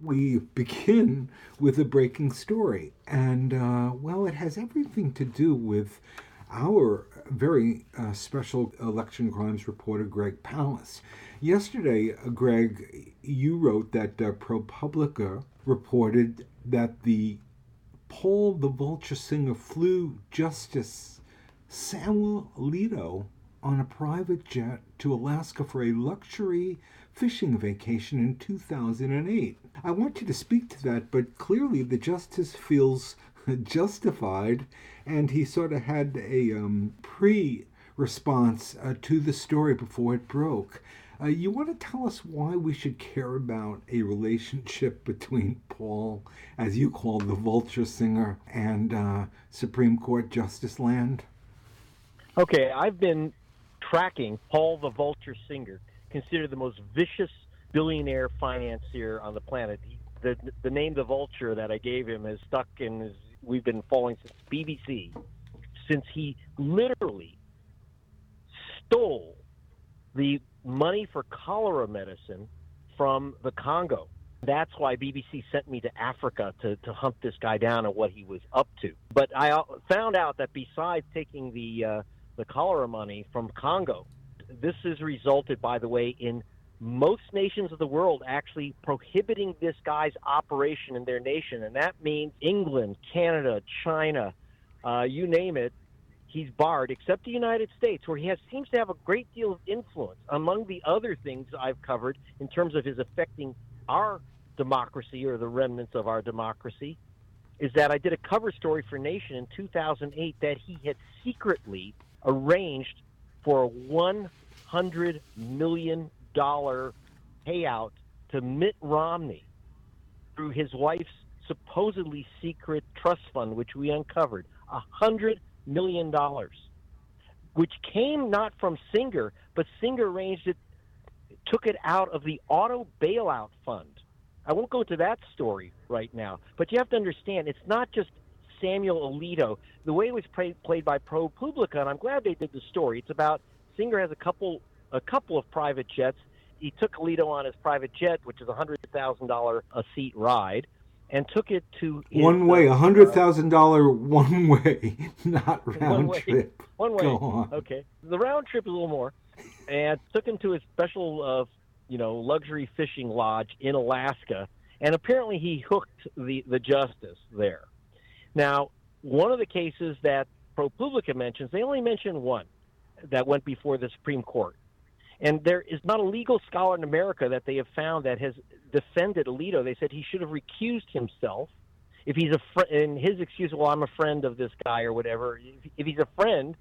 we begin with a breaking story. And, uh, well, it has everything to do with our very uh, special election crimes reporter, Greg Palast. Yesterday, uh, Greg, you wrote that uh, ProPublica reported that the Paul the Vulture Singer flew Justice Samuel Alito on a private jet to Alaska for a luxury fishing vacation in 2008. I want you to speak to that, but clearly the justice feels justified, and he sort of had a um, pre response uh, to the story before it broke. Uh, you want to tell us why we should care about a relationship between Paul, as you call the vulture singer, and uh, Supreme Court Justice Land? Okay, I've been tracking Paul the Vulture Singer, considered the most vicious billionaire financier on the planet. He, the the name the Vulture that I gave him has stuck in his. We've been following since BBC, since he literally stole the money for cholera medicine from the Congo. That's why BBC sent me to Africa to, to hunt this guy down and what he was up to. But I found out that besides taking the uh, the cholera money from Congo. This has resulted, by the way, in most nations of the world actually prohibiting this guy's operation in their nation. And that means England, Canada, China, uh, you name it, he's barred, except the United States, where he has, seems to have a great deal of influence. Among the other things I've covered in terms of his affecting our democracy or the remnants of our democracy, is that I did a cover story for Nation in 2008 that he had secretly arranged for a 100 million dollar payout to Mitt Romney through his wife's supposedly secret trust fund, which we uncovered. A hundred million dollars, which came not from Singer, but Singer arranged it, took it out of the auto bailout fund. I won't go to that story right now, but you have to understand it's not just Samuel Alito. The way it was play, played by ProPublica, and I'm glad they did the story. It's about Singer has a couple a couple of private jets. He took Alito on his private jet, which is a hundred thousand dollar a seat ride, and took it to his, one way, a hundred thousand dollar one way, not round one trip. One way. Go on. Okay, the round trip is a little more, and took him to his special, uh, you know, luxury fishing lodge in Alaska, and apparently he hooked the the justice there. Now, one of the cases that ProPublica mentions, they only mention one that went before the Supreme Court. And there is not a legal scholar in America that they have found that has defended Alito. They said he should have recused himself. If he's a friend, and his excuse, well, I'm a friend of this guy or whatever. If, if he's a friend,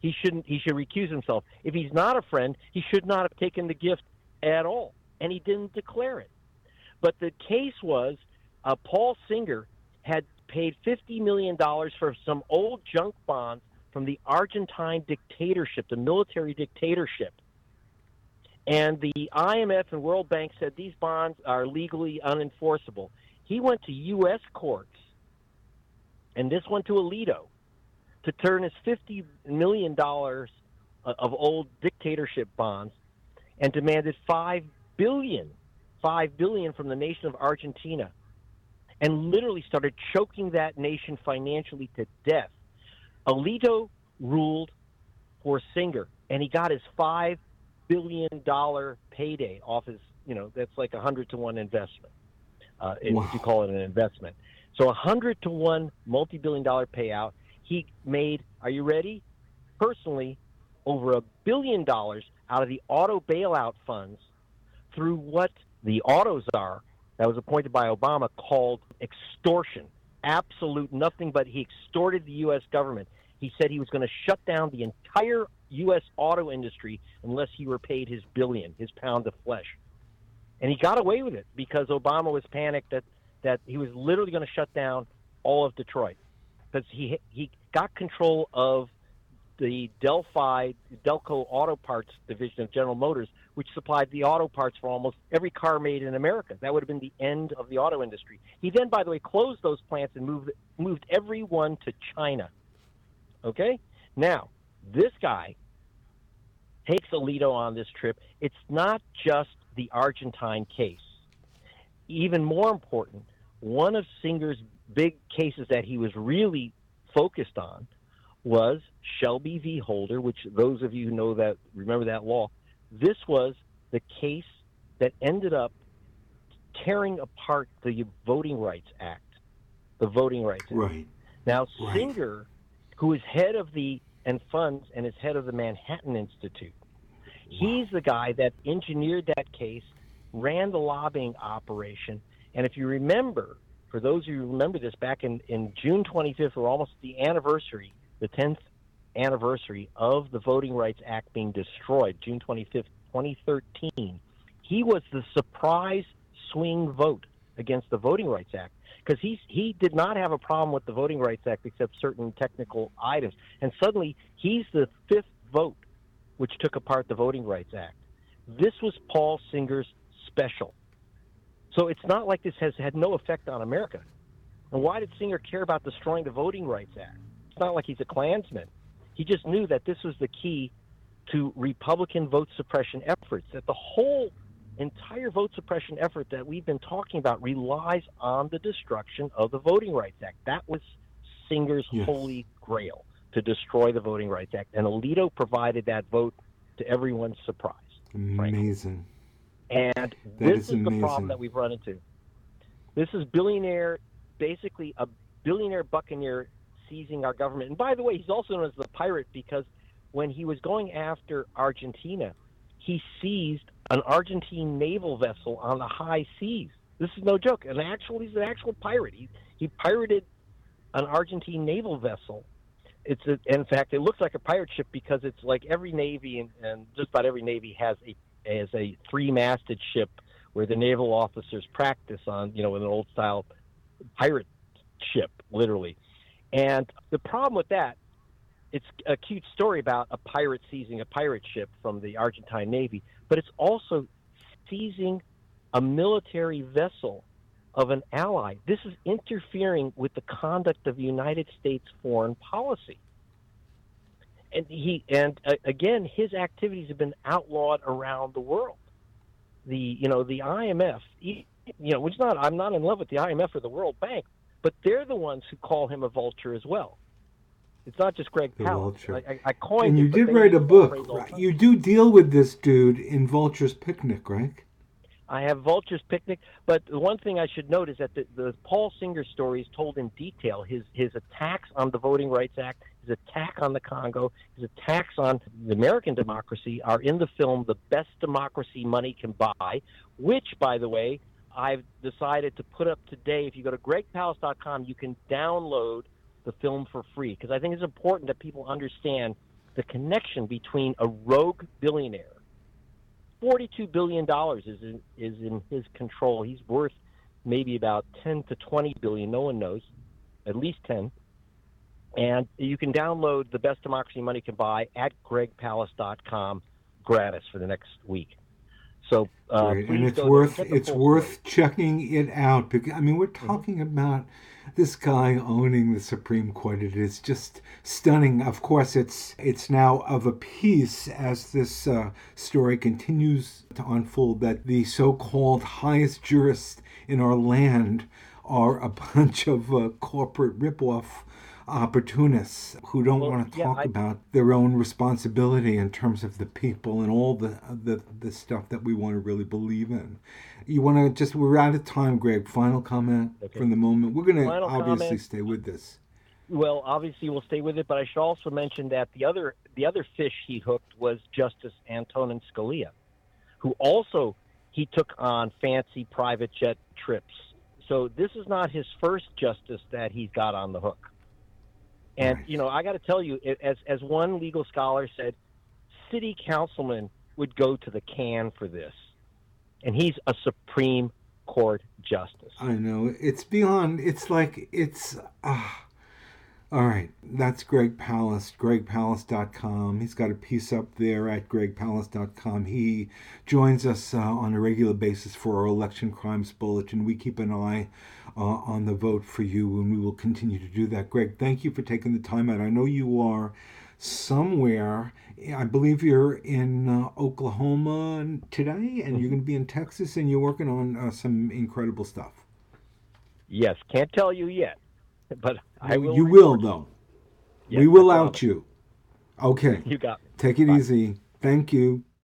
he shouldn't. He should recuse himself. If he's not a friend, he should not have taken the gift at all, and he didn't declare it. But the case was, uh, Paul Singer had paid $50 million for some old junk bonds from the Argentine dictatorship, the military dictatorship. And the IMF and World Bank said these bonds are legally unenforceable. He went to U.S. courts, and this went to Alito, to turn his $50 million of old dictatorship bonds and demanded $5 billion, $5 billion from the nation of Argentina and literally started choking that nation financially to death. Alito ruled for Singer, and he got his five billion dollar payday off his. You know, that's like a hundred to one investment. Uh, wow. If you call it an investment, so a hundred to one multi-billion dollar payout. He made. Are you ready? Personally, over a billion dollars out of the auto bailout funds through what the autos czar that was appointed by Obama called extortion. Absolute nothing but he extorted the U.S. government. He said he was going to shut down the entire U.S. auto industry unless he were paid his billion, his pound of flesh. And he got away with it because Obama was panicked that, that he was literally going to shut down all of Detroit because he he got control of the Delphi Delco Auto Parts division of General Motors, which supplied the auto parts for almost every car made in America. That would have been the end of the auto industry. He then, by the way, closed those plants and moved moved everyone to China. Okay, now this guy takes Alito on this trip. It's not just the Argentine case. even more important, one of Singer's big cases that he was really focused on was Shelby v. Holder, which those of you who know that remember that law. This was the case that ended up tearing apart the Voting Rights Act. The Voting Rights Act. Right. Now Right. Singer, who is head of the and funds and is head of the Manhattan Institute, he's the guy that engineered that case, ran the lobbying operation, and if you remember, for those of you who remember this, back in, in June 25th, or almost the anniversary, the 10th anniversary of the Voting Rights Act being destroyed, June 25th, 2013, he was the surprise swing vote against the Voting Rights Act because he he did not have a problem with the Voting Rights Act except certain technical items, and suddenly he's the fifth vote which took apart the Voting Rights Act. This was Paul Singer's special. So it's not like this has had no effect on America. And why did Singer care about destroying the Voting Rights Act? It's not like he's a Klansman. He just knew that this was the key to Republican vote suppression efforts, that the whole entire vote suppression effort that we've been talking about relies on the destruction of the Voting Rights Act. That was Singer's Yes. holy grail to destroy the Voting Rights Act. And Alito provided that vote to everyone's surprise. Amazing. And That this is is, the problem that we've run into. This is billionaire, basically a billionaire buccaneer seizing our government. And by the way, he's also known as the pirate because when he was going after Argentina, he seized an Argentine naval vessel on the high seas. This is no joke. And actually, he's an actual pirate. He he pirated an Argentine naval vessel. It's a, in fact, it looks like a pirate ship because it's like every navy and, and just about every navy has a as a three-masted ship where the naval officers practice on, you know, an old style pirate ship, literally. And the problem with that, it's a cute story about a pirate seizing a pirate ship from the Argentine Navy, but it's also seizing a military vessel of an ally. This is interfering with the conduct of United States foreign policy. And he and uh, again, his activities have been outlawed around the world. The you know the IMF, you know, which not I'm not in love with the IMF or the World Bank, but they're the ones who call him a vulture as well. It's not just Greg The Powell. vulture. I, I, coined And you but did write a book. phrase all the Right? You do deal with this dude in Vulture's Picnic, right? I have Vulture's Picnic, but the one thing I should note is that the, the Paul Singer story is told in detail. His his attacks on the Voting Rights Act, his attack on the Congo, his attacks on the American democracy are in the film "The Best Democracy Money Can Buy," which, by the way, I've decided to put up today. If you go to gregpalast.com, you can download the film for free because I think it's important that people understand the connection between a rogue billionaire forty-two billion dollars is in is in his control. He's worth maybe about ten to twenty billion. No one knows, at least ten. And you can download the best democracy money can buy at gregpalast.com gratis for the next week. So uh, and it's worth it's worth checking it out because I mean we're Mm-hmm. talking about this guy owning the Supreme Court. It is just stunning. Of course, it's it's now of a piece as this uh, story continues to unfold that the so-called highest jurists in our land are a bunch of uh, corporate ripoff opportunists who don't Well, want to yeah, talk I- about their own responsibility in terms of the people and all the the, the stuff that we want to really believe in. You want to just we're out of time, Greg. Final comment Okay. from the moment. We're going to obviously comment. stay with this. Well, obviously we'll stay with it, but I should also mention that the other the other fish he hooked was Justice Antonin Scalia, who also he took on fancy private jet trips. So this is not his first justice that he's got on the hook. And Right. you know, I got to tell you, as as one legal scholar said, city councilman would go to the can for this, and he's a Supreme Court justice. I know it's beyond. It's like it's. ah. All right, that's Greg Palast. GregPalast.com. He's got a piece up there at GregPalast.com. He joins us uh, on a regular basis for our election crimes bulletin. We keep an eye uh, on the vote for you, and we will continue to do that. Greg, thank you for taking the time out. I know you are somewhere. I believe you're in uh, Oklahoma today, and you're going to be in Texas, and you're working on uh, some incredible stuff. Yes, can't tell you yet, but I will. You will, report. though. Yes, we will out you. Okay. You got me. Take it Bye. easy. Thank you.